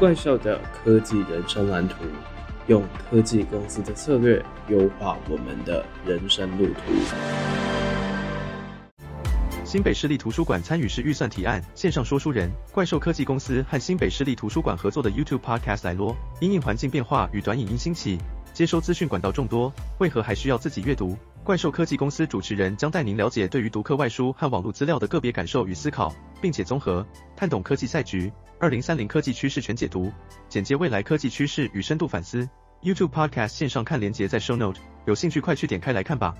怪兽的科技人生蓝图，用科技公司的策略优化我们的人生路途。新北市立图书馆参与式预算提案，线上说书人怪兽科技公司和新北市立图书馆合作的 YouTube Podcast 来咯，因应环境变化与短影音兴起，接收资讯管道众多，为何还需要自己阅读？怪兽科技公司主持人将带您了解对于读课外书和网络资料的个别感受与思考，并且综合探懂科技赛局。二零三零科技趋势全解读，简介未来科技趋势与深度反思。YouTube Podcast 线上看连结在 Show Note，有兴趣快去点开来看吧。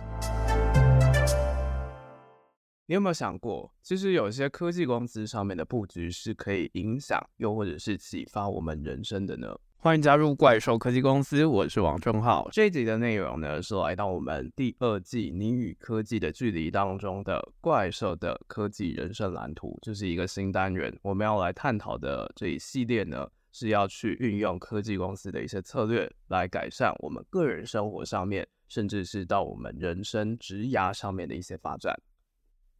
你有没有想过，其实有些科技公司上面的布局是可以影响，又或者是启发我们人生的呢？欢迎加入怪兽科技公司，我是王正浩。这一集的内容呢，是来到我们第二季《你与科技的距离》当中的怪兽的科技人生蓝图，这、就是一个新单元。我们要来探讨的这一系列呢，是要去运用科技公司的一些策略，来改善我们个人生活上面，甚至是到我们人生职涯上面的一些发展。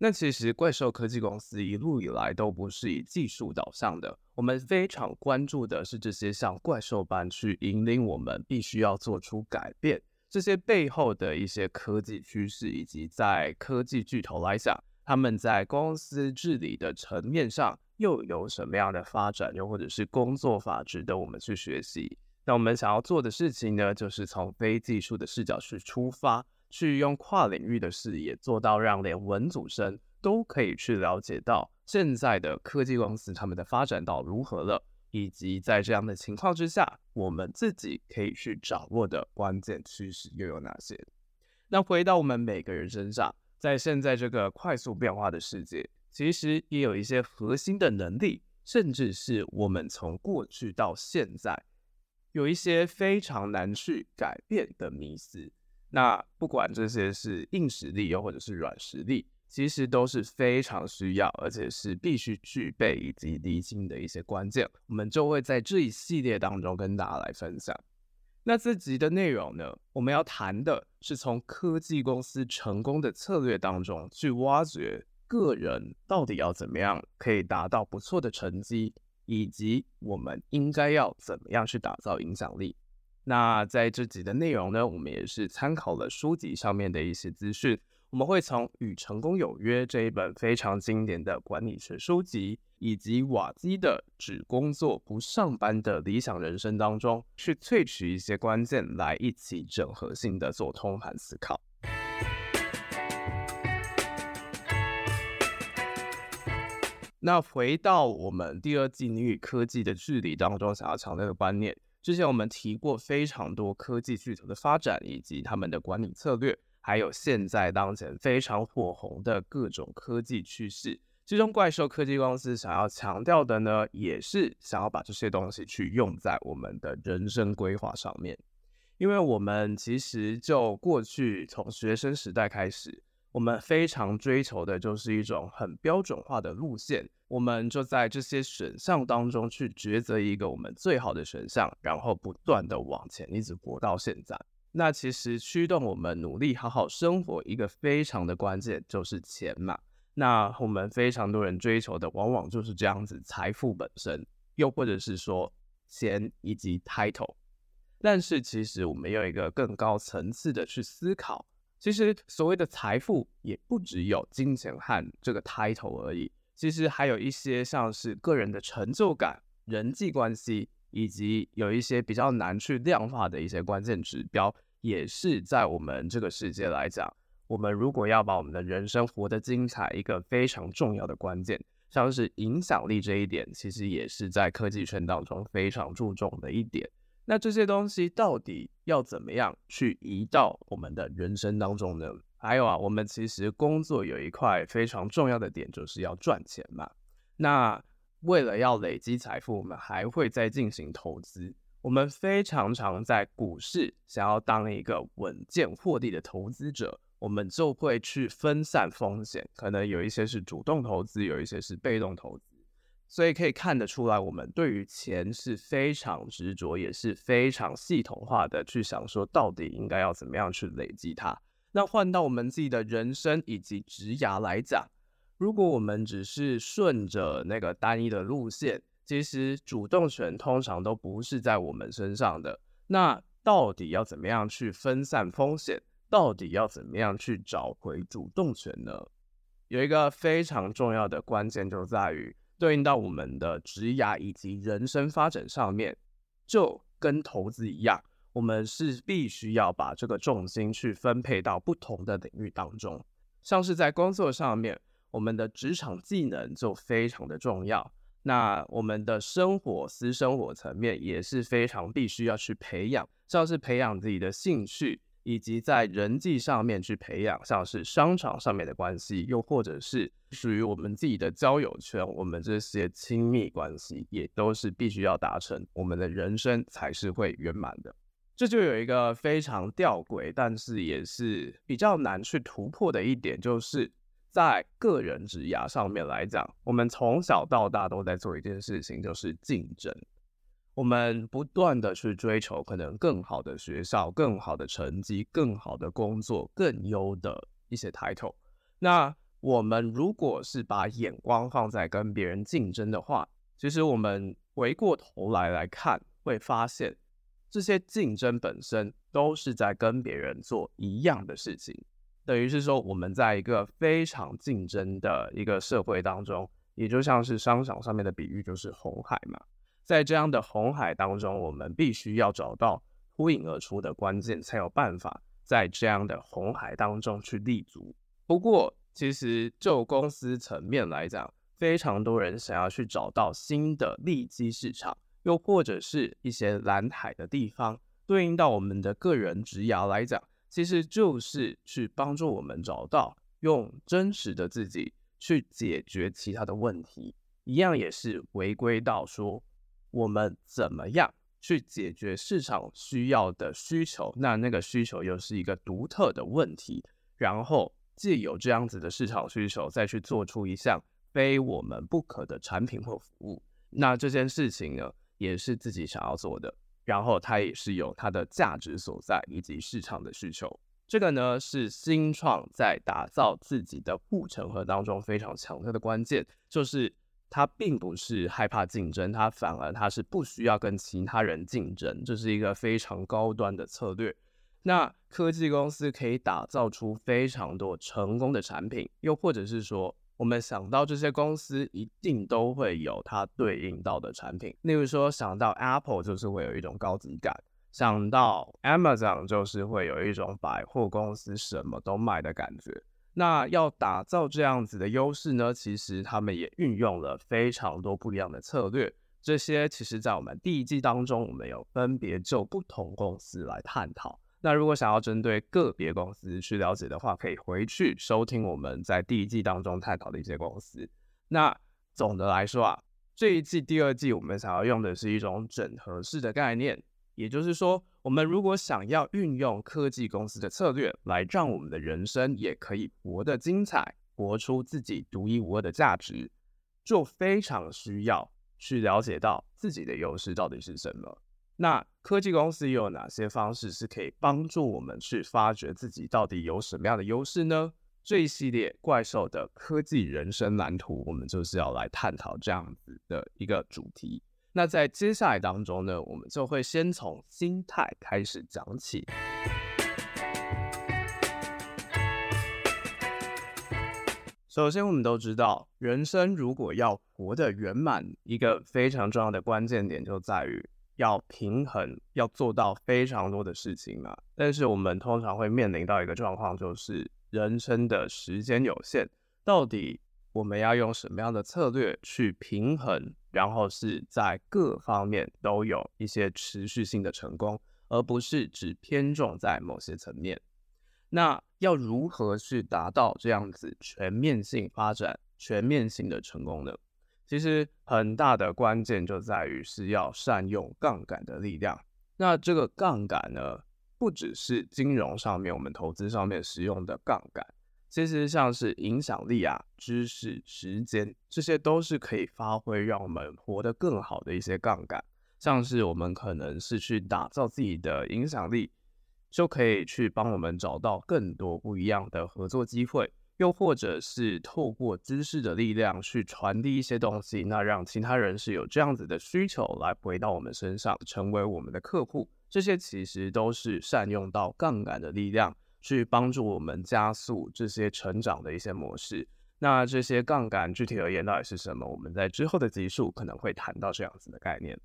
那其实怪兽科技公司一路以来都不是以技术导向的，我们非常关注的是这些像怪兽般去引领我们必须要做出改变，这些背后的一些科技趋势，以及在科技巨头来讲，他们在公司治理的层面上又有什么样的发展，又或者是工作法值得我们去学习。那我们想要做的事情呢，就是从非技术的视角去出发。去用跨领域的视野做到让连文组生都可以去了解到现在的科技公司他们的发展到如何了，以及在这样的情况之下，我们自己可以去掌握的关键趋势又有哪些？那回到我们每个人身上，在现在这个快速变化的世界，其实也有一些核心的能力，甚至是我们从过去到现在有一些非常难去改变的迷思。那不管这些是硬实力又或者是软实力，其实都是非常需要，而且是必须具备以及厘清的一些关键。我们就会在这一系列当中跟大家来分享。那这集的内容呢，我们要谈的是从科技公司成功的策略当中去挖掘个人到底要怎么样可以达到不错的成绩，以及我们应该要怎么样去打造影响力。那在这集的内容呢，我们也是参考了书籍上面的一些资讯。我们会从《与成功有约》这一本非常经典的管理学书籍，以及瓦基的《只工作不上班的理想人生》当中，去萃取一些关键，来一起整合性的做通盘思考。那回到我们第二季《你与科技的距离》当中，想要强调的观念。之前我们提过非常多科技巨头的发展以及他们的管理策略，还有现在当前非常火红的各种科技趋势。其中怪兽科技公司想要强调的呢，也是想要把这些东西去用在我们的人生规划上面。因为我们其实就过去从学生时代开始。我们非常追求的就是一种很标准化的路线，我们就在这些选项当中去抉择一个我们最好的选项，然后不断的往前，一直活到现在。那其实驱动我们努力好好生活一个非常的关键就是钱嘛。那我们非常多人追求的往往就是这样子，财富本身，又或者是说钱以及 title。但是其实我们有一个更高层次的去思考。其实所谓的财富也不只有金钱和这个 title 而已，其实还有一些像是个人的成就感、人际关系，以及有一些比较难去量化的一些关键指标，也是在我们这个世界来讲，我们如果要把我们的人生活得精彩，一个非常重要的关键，像是影响力这一点，其实也是在科技圈当中非常注重的一点。那这些东西到底要怎么样去移到我们的人生当中呢？还有啊，我们其实工作有一块非常重要的点，就是要赚钱嘛。那为了要累积财富，我们还会再进行投资。我们非常常在股市想要当一个稳健获利的投资者，我们就会去分散风险，可能有一些是主动投资，有一些是被动投资。所以可以看得出来，我们对于钱是非常执着，也是非常系统化的去想说，到底应该要怎么样去累积它。那换到我们自己的人生以及职涯来讲，如果我们只是顺着那个单一的路线，其实主动权通常都不是在我们身上的。那到底要怎么样去分散风险？到底要怎么样去找回主动权呢？有一个非常重要的关键就在于对应到我们的职涯以及人生发展上面，就跟投资一样，我们是必须要把这个重心去分配到不同的领域当中。像是在工作上面，我们的职场技能就非常的重要。那我们的生活、私生活层面也是非常必须要去培养，像是培养自己的兴趣，以及在人际上面去培养，像是商场上面的关系，又或者是属于我们自己的交友圈，我们这些亲密关系也都是必须要达成，我们的人生才是会圆满的。这就有一个非常吊诡，但是也是比较难去突破的一点，就是。在个人职涯上面来讲，我们从小到大都在做一件事情，就是竞争。我们不断的去追求可能更好的学校、更好的成绩、更好的工作、更优的一些 title。那我们如果是把眼光放在跟别人竞争的话，其实我们回过头来来看，会发现这些竞争本身都是在跟别人做一样的事情。等于是说，我们在一个非常竞争的一个社会当中，也就像是商场上面的比喻，就是红海嘛。在这样的红海当中，我们必须要找到脱颖而出的关键，才有办法在这样的红海当中去立足。不过，其实就公司层面来讲，非常多人想要去找到新的利基市场，又或者是一些蓝海的地方，对应到我们的个人职涯来讲。其实就是去帮助我们找到用真实的自己去解决其他的问题，一样也是回归到说我们怎么样去解决市场需要的需求，那那个需求又是一个独特的问题，然后既有这样子的市场需求，再去做出一项非我们不可的产品或服务，那这件事情呢，也是自己想要做的。然后它也是有它的价值所在，以及市场的需求。这个呢是新创在打造自己的护城河当中非常强大的关键，就是它并不是害怕竞争，它反而它是不需要跟其他人竞争，这是一个非常高端的策略。那科技公司可以打造出非常多成功的产品，又或者是说。我们想到这些公司一定都会有它对应到的产品，例如说想到 Apple 就是会有一种高级感，想到 Amazon 就是会有一种百货公司什么都卖的感觉。那要打造这样子的优势呢，其实他们也运用了非常多不一样的策略。这些其实在我们第一季当中，我们有分别就不同公司来探讨。那如果想要针对个别公司去了解的话，可以回去收听我们在第一季当中探讨的一些公司。那总的来说啊，这一季、第二季我们想要用的是一种整合式的概念，也就是说，我们如果想要运用科技公司的策略来让我们的人生也可以活得精彩，活出自己独一无二的价值，就非常需要去了解到自己的优势到底是什么。那科技公司又有哪些方式是可以帮助我们去发掘自己到底有什么样的优势呢？这一系列怪兽的科技人生蓝图，我们就是要来探讨这样子的一个主题。那在接下来当中呢，我们就会先从心态开始讲起。首先，我们都知道，人生如果要活得圆满，一个非常重要的关键点就在于。要平衡，要做到非常多的事情嘛。但是我们通常会面临到一个状况，就是人生的时间有限，到底我们要用什么样的策略去平衡，然后是在各方面都有一些持续性的成功，而不是只偏重在某些层面。那要如何去达到这样子全面性发展、全面性的成功呢？其实很大的关键就在于是要善用杠杆的力量。那这个杠杆呢，不只是金融上面我们投资上面使用的杠杆，其实像是影响力啊、知识、时间，这些都是可以发挥让我们活得更好的一些杠杆。像是我们可能是去打造自己的影响力，就可以去帮我们找到更多不一样的合作机会。又或者是透过知识的力量去传递一些东西，那让其他人是有这样子的需求来回到我们身上，成为我们的客户。这些其实都是善用到杠杆的力量，去帮助我们加速这些成长的一些模式。那这些杠杆具体而言到底是什么？我们在之后的集数可能会谈到这样子的概念。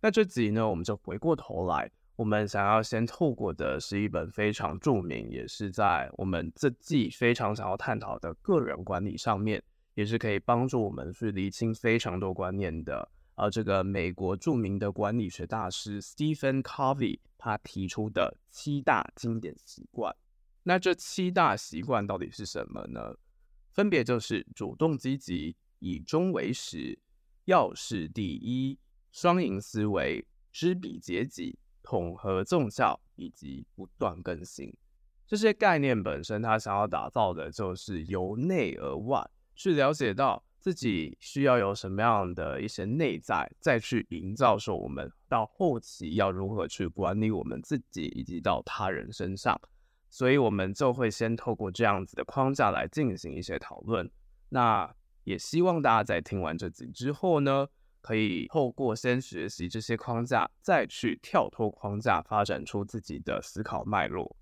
那这集呢，我们就回过头来，我们想要先透过的是一本非常著名，也是在我们这季非常想要探讨的个人管理上面，也是可以帮助我们去厘清非常多观念的。而这个美国著名的管理学大师 Stephen Covey 他提出的七大经典习惯，那这七大习惯到底是什么呢？分别就是主动积极、以终为始、要事第一、双赢思维、知彼解己、统合综效以及不断更新。这些概念本身，他想要打造的就是由内而外去了解到。自己需要有什么样的一些内在，再去营造说我们到后期要如何去管理我们自己，以及到他人身上。所以，我们就会先透过这样子的框架来进行一些讨论。那也希望大家在听完这集之后呢，可以透过先学习这些框架，再去跳脱框架，发展出自己的思考脉络。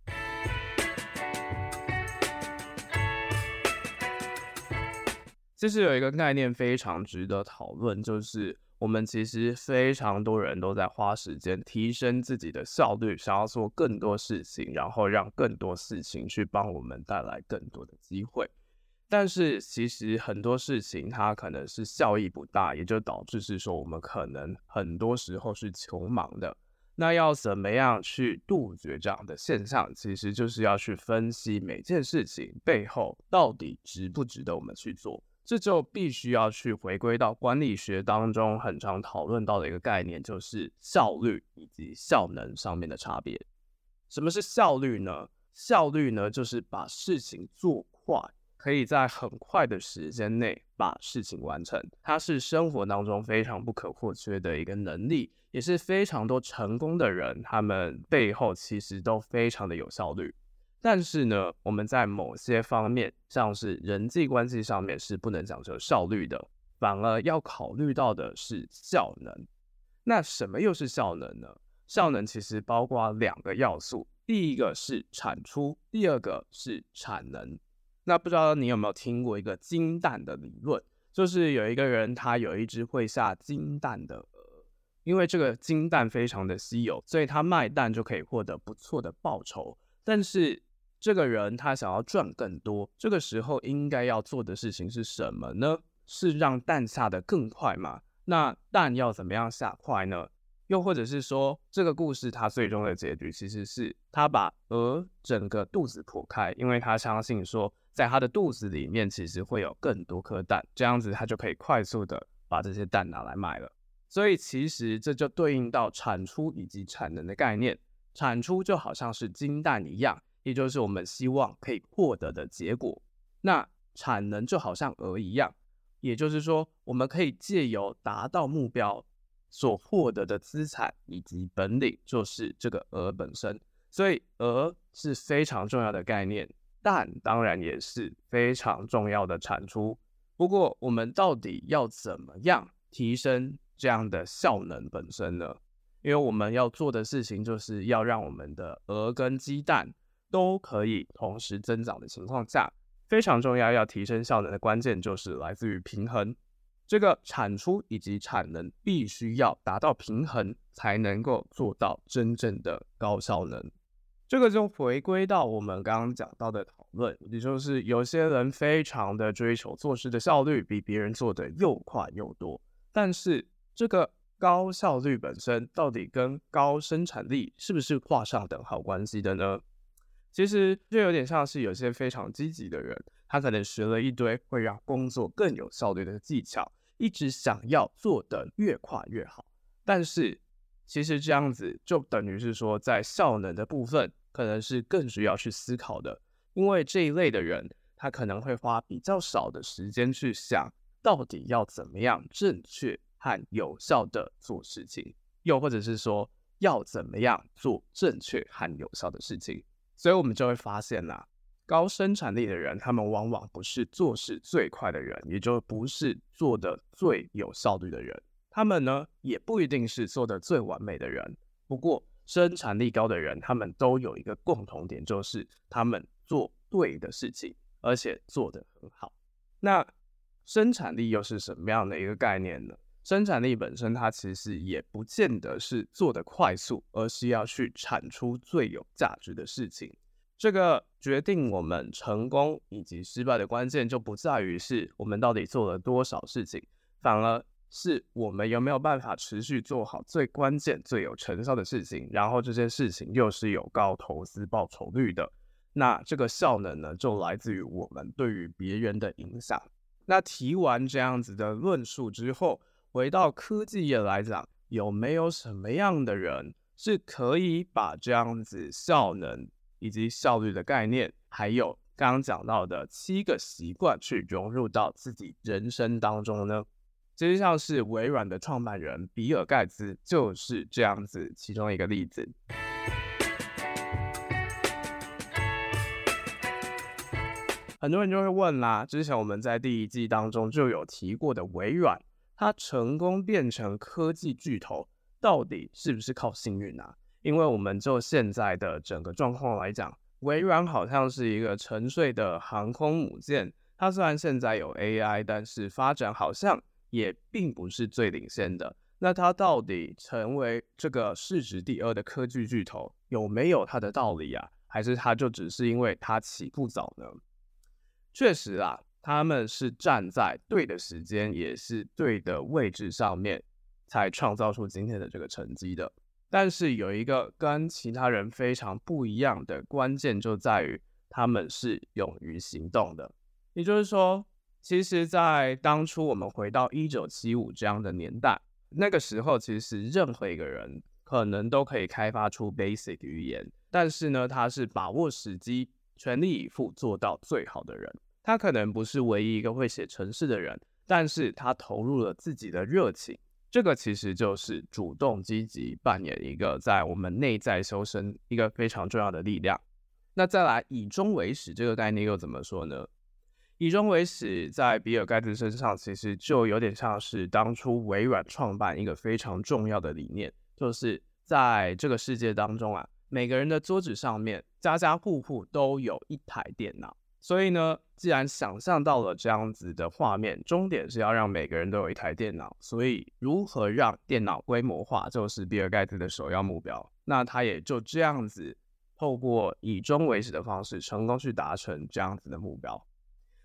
其实有一个概念非常值得讨论，就是我们其实非常多人都在花时间提升自己的效率，想要做更多事情，然后让更多事情去帮我们带来更多的机会。但是其实很多事情它可能是效益不大，也就导致是说我们可能很多时候是穷忙的。那要怎么样去杜绝这样的现象？其实就是要去分析每件事情背后到底值不值得我们去做。这就必须要去回归到管理学当中很常讨论到的一个概念，就是效率以及效能上面的差别。什么是效率呢？效率呢，就是把事情做快，可以在很快的时间内把事情完成。它是生活当中非常不可或缺的一个能力，也是非常多成功的人，他们背后其实都非常的有效率。但是呢，我们在某些方面，像是人际关系上面是不能讲究效率的，反而要考虑到的是效能。那什么又是效能呢？效能其实包括两个要素，第一个是产出，第二个是产能。那不知道你有没有听过一个金蛋的理论？就是有一个人他有一只会下金蛋的鹅，因为这个金蛋非常的稀有，所以他卖蛋就可以获得不错的报酬。但是这个人他想要赚更多，这个时候应该要做的事情是什么呢？是让蛋下得更快吗？那蛋要怎么样下快呢？又或者是说，这个故事它最终的结局其实是他把鹅整个肚子剖开，因为他相信说，在他的肚子里面其实会有更多颗蛋，这样子他就可以快速的把这些蛋拿来卖了。所以其实这就对应到产出以及产能的概念，产出就好像是金蛋一样。也就是我们希望可以获得的结果。那产能就好像鹅一样，也就是说，我们可以借由达到目标所获得的资产以及本领，就是这个鹅本身。所以，鹅是非常重要的概念，蛋当然也是非常重要的产出。不过，我们到底要怎么样提升这样的效能本身呢？因为我们要做的事情，就是要让我们的鹅跟鸡蛋。都可以同时增长的情况下，非常重要，要提升效能的关键就是来自于平衡。这个产出以及产能必须要达到平衡，才能够做到真正的高效能。这个就回归到我们刚刚讲到的讨论，也就是有些人非常的追求做事的效率比别人做的又快又多，但是这个高效率本身到底跟高生产力是不是画上等号关系的呢？其实就有点像是有些非常积极的人，他可能学了一堆会让工作更有效率的技巧，一直想要做得越快越好。但是其实这样子就等于是说，在效能的部分可能是更需要去思考的，因为这一类的人他可能会花比较少的时间去想到底要怎么样正确和有效的做事情，又或者是说要怎么样做正确和有效的事情。所以我们就会发现啦，高生产力的人，他们往往不是做事最快的人，也就不是做得最有效率的人。他们呢，也不一定是做得最完美的人。不过，生产力高的人，他们都有一个共同点，就是他们做对的事情，而且做得很好。那生产力又是什么样的一个概念呢？生产力本身，它其实也不见得是做得快速，而是要去产出最有价值的事情。这个决定我们成功以及失败的关键，就不在于是我们到底做了多少事情，反而是我们有没有办法持续做好最关键、最有成效的事情，然后这件事情又是有高投资报酬率的。那这个效能呢，就来自于我们对于别人的影响。那提完这样子的论述之后，回到科技业来讲，有没有什么样的人是可以把这样子效能以及效率的概念，还有刚刚讲到的七个习惯，去融入到自己人生当中呢？其实像是微软的创办人比尔盖茨就是这样子其中一个例子。很多人就会问啦，之前我们在第一季当中就有提过的微软，它成功变成科技巨头，到底是不是靠幸运啊？因为我们就现在的整个状况来讲，微软好像是一个沉睡的航空母舰，它虽然现在有 AI，但是发展好像也并不是最领先的。那它到底成为这个市值第二的科技巨头，有没有它的道理啊？还是它就只是因为它起步早呢？确实啊，他们是站在对的时间，也是对的位置上面，才创造出今天的这个成绩的。但是有一个跟其他人非常不一样的关键，就在于他们是勇于行动的。也就是说，其实，在当初我们回到一九七五这样的年代，那个时候，其实任何一个人可能都可以开发出 Basic 语言，但是呢，他是把握时机，全力以赴做到最好的人。他可能不是唯一一个会写程式的人，但是他投入了自己的热情，这个其实就是主动积极扮演一个在我们内在修身一个非常重要的力量。那再来以终为始这个概念又怎么说呢？以终为始在比尔盖茨身上其实就有点像是当初微软创办一个非常重要的理念，就是在这个世界当中啊，每个人的桌子上面，家家户户都有一台电脑。所以呢，既然想象到了这样子的画面，终点是要让每个人都有一台电脑。所以，如何让电脑规模化，就是比尔盖茨的首要目标。那他也就这样子，透过以终为始的方式，成功去达成这样子的目标。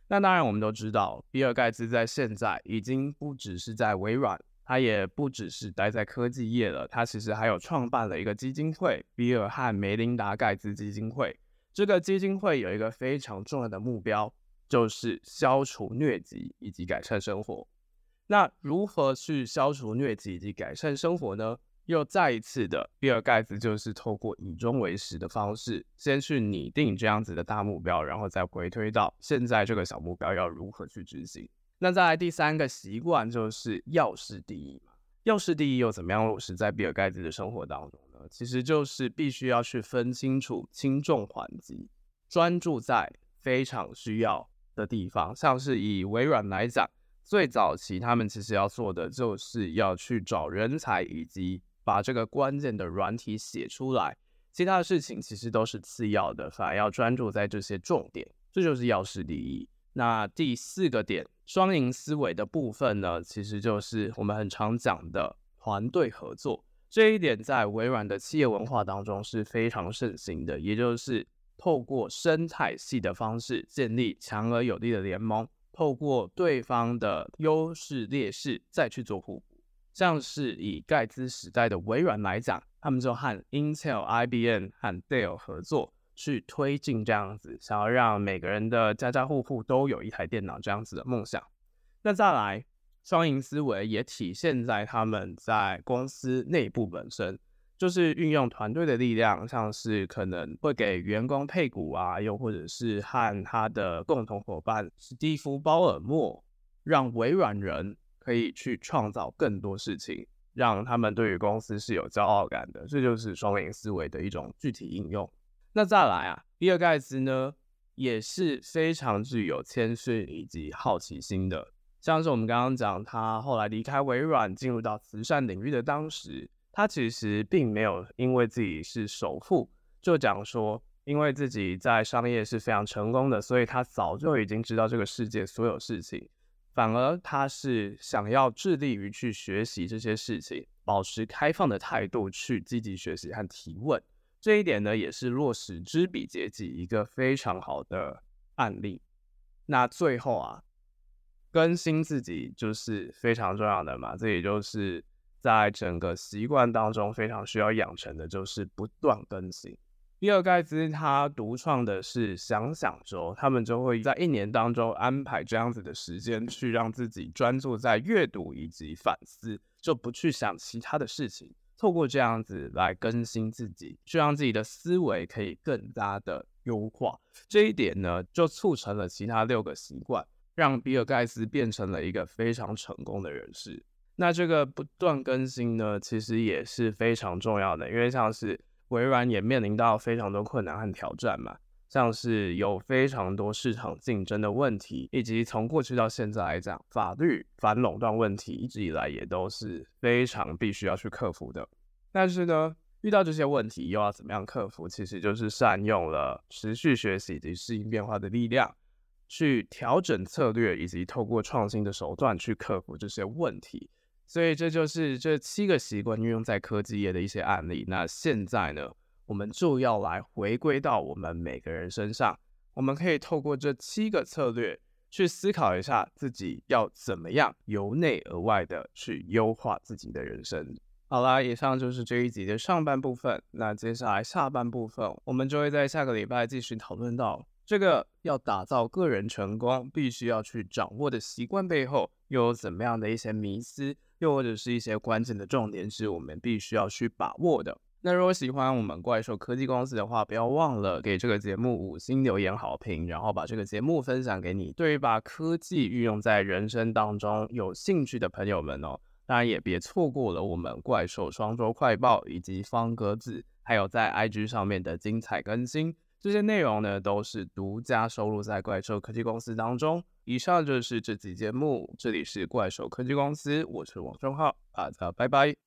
那当然，我们都知道，比尔盖茨在现在已经不只是在微软，他也不只是待在科技业了，他其实还有创办了一个基金会——比尔和梅琳达盖茨基金会。这个基金会有一个非常重要的目标，就是消除疟疾以及改善生活。那如何去消除疟疾以及改善生活呢？又再一次的，比尔盖茨就是透过以终为始的方式，先去拟定这样子的大目标，然后再回推到现在这个小目标要如何去执行。那再来第三个习惯就是要事第一，要事第一又怎么样落实在比尔盖茨的生活当中呢？其实就是必须要去分清楚轻重缓急，专注在非常需要的地方。像是以微软来讲，最早期他们其实要做的就是要去找人才，以及把这个关键的软体写出来。其他的事情其实都是次要的，反而要专注在这些重点，这就是要事第一。那第四个点，双赢思维的部分呢，其实就是我们很常讲的团队合作。这一点在微软的企业文化当中是非常盛行的，也就是透过生态系的方式建立强而有力的联盟，透过对方的优势劣势再去做互补。像是以盖茨时代的微软来讲，他们就和 Intel、IBM 和 Dell 合作，去推进这样子，想要让每个人的家家户户都有一台电脑这样子的梦想。那再来。双赢思维也体现在他们在公司内部本身，就是运用团队的力量，像是可能会给员工配股啊，又或者是和他的共同伙伴史蒂夫·鲍尔默，让微软人可以去创造更多事情，让他们对于公司是有骄傲感的。这就是双赢思维的一种具体应用。那再来啊，比尔盖茨呢？也是非常具有谦逊以及好奇心的。像是我们刚刚讲，他后来离开微软，进入到慈善领域的当时，他其实并没有因为自己是首富，就讲说，因为自己在商业是非常成功的，所以他早就已经知道这个世界所有事情。反而他是想要致力于去学习这些事情，保持开放的态度去积极学习和提问。这一点呢，也是落实知彼解己一个非常好的案例。那最后啊，更新自己就是非常重要的嘛，这也就是在整个习惯当中非常需要养成的，就是不断更新。比尔盖茨他独创的是想想周，他们就会在一年当中安排这样子的时间，去让自己专注在阅读以及反思，就不去想其他的事情。透过这样子来更新自己，去让自己的思维可以更加的优化。这一点呢，就促成了其他六个习惯，让比尔盖茨变成了一个非常成功的人士。那这个不断更新呢，其实也是非常重要的，因为像是。微软也面临到非常多困难和挑战嘛，像是有非常多市场竞争的问题，以及从过去到现在来讲，法律反垄断问题一直以来也都是非常必须要去克服的。但是呢，遇到这些问题又要怎么样克服？其实就是善用了持续学习以及适应变化的力量，去调整策略，以及透过创新的手段去克服这些问题。所以这就是这七个习惯运用在科技业的一些案例。那现在呢，我们就要来回归到我们每个人身上。我们可以透过这七个策略去思考一下，自己要怎么样由内而外的去优化自己的人生。好啦，以上就是这一集的上半部分。那接下来下半部分，我们就会在下个礼拜继续讨论到这个要打造个人成功必须要去掌握的习惯背后，又有怎么样的一些迷思。又或者是一些关键的重点，是我们必须要去把握的。那如果喜欢我们怪兽科技公司的话，不要忘了给这个节目五星留言好评，然后把这个节目分享给你对于把科技运用在人生当中有兴趣的朋友们哦。当然也别错过了我们怪兽双周快报以及方格子，还有在 IG 上面的精彩更新。这些内容呢，都是独家收录在怪兽科技公司当中。以上就是这期节目，这里是怪兽科技公司，我是王忠浩，大家拜拜。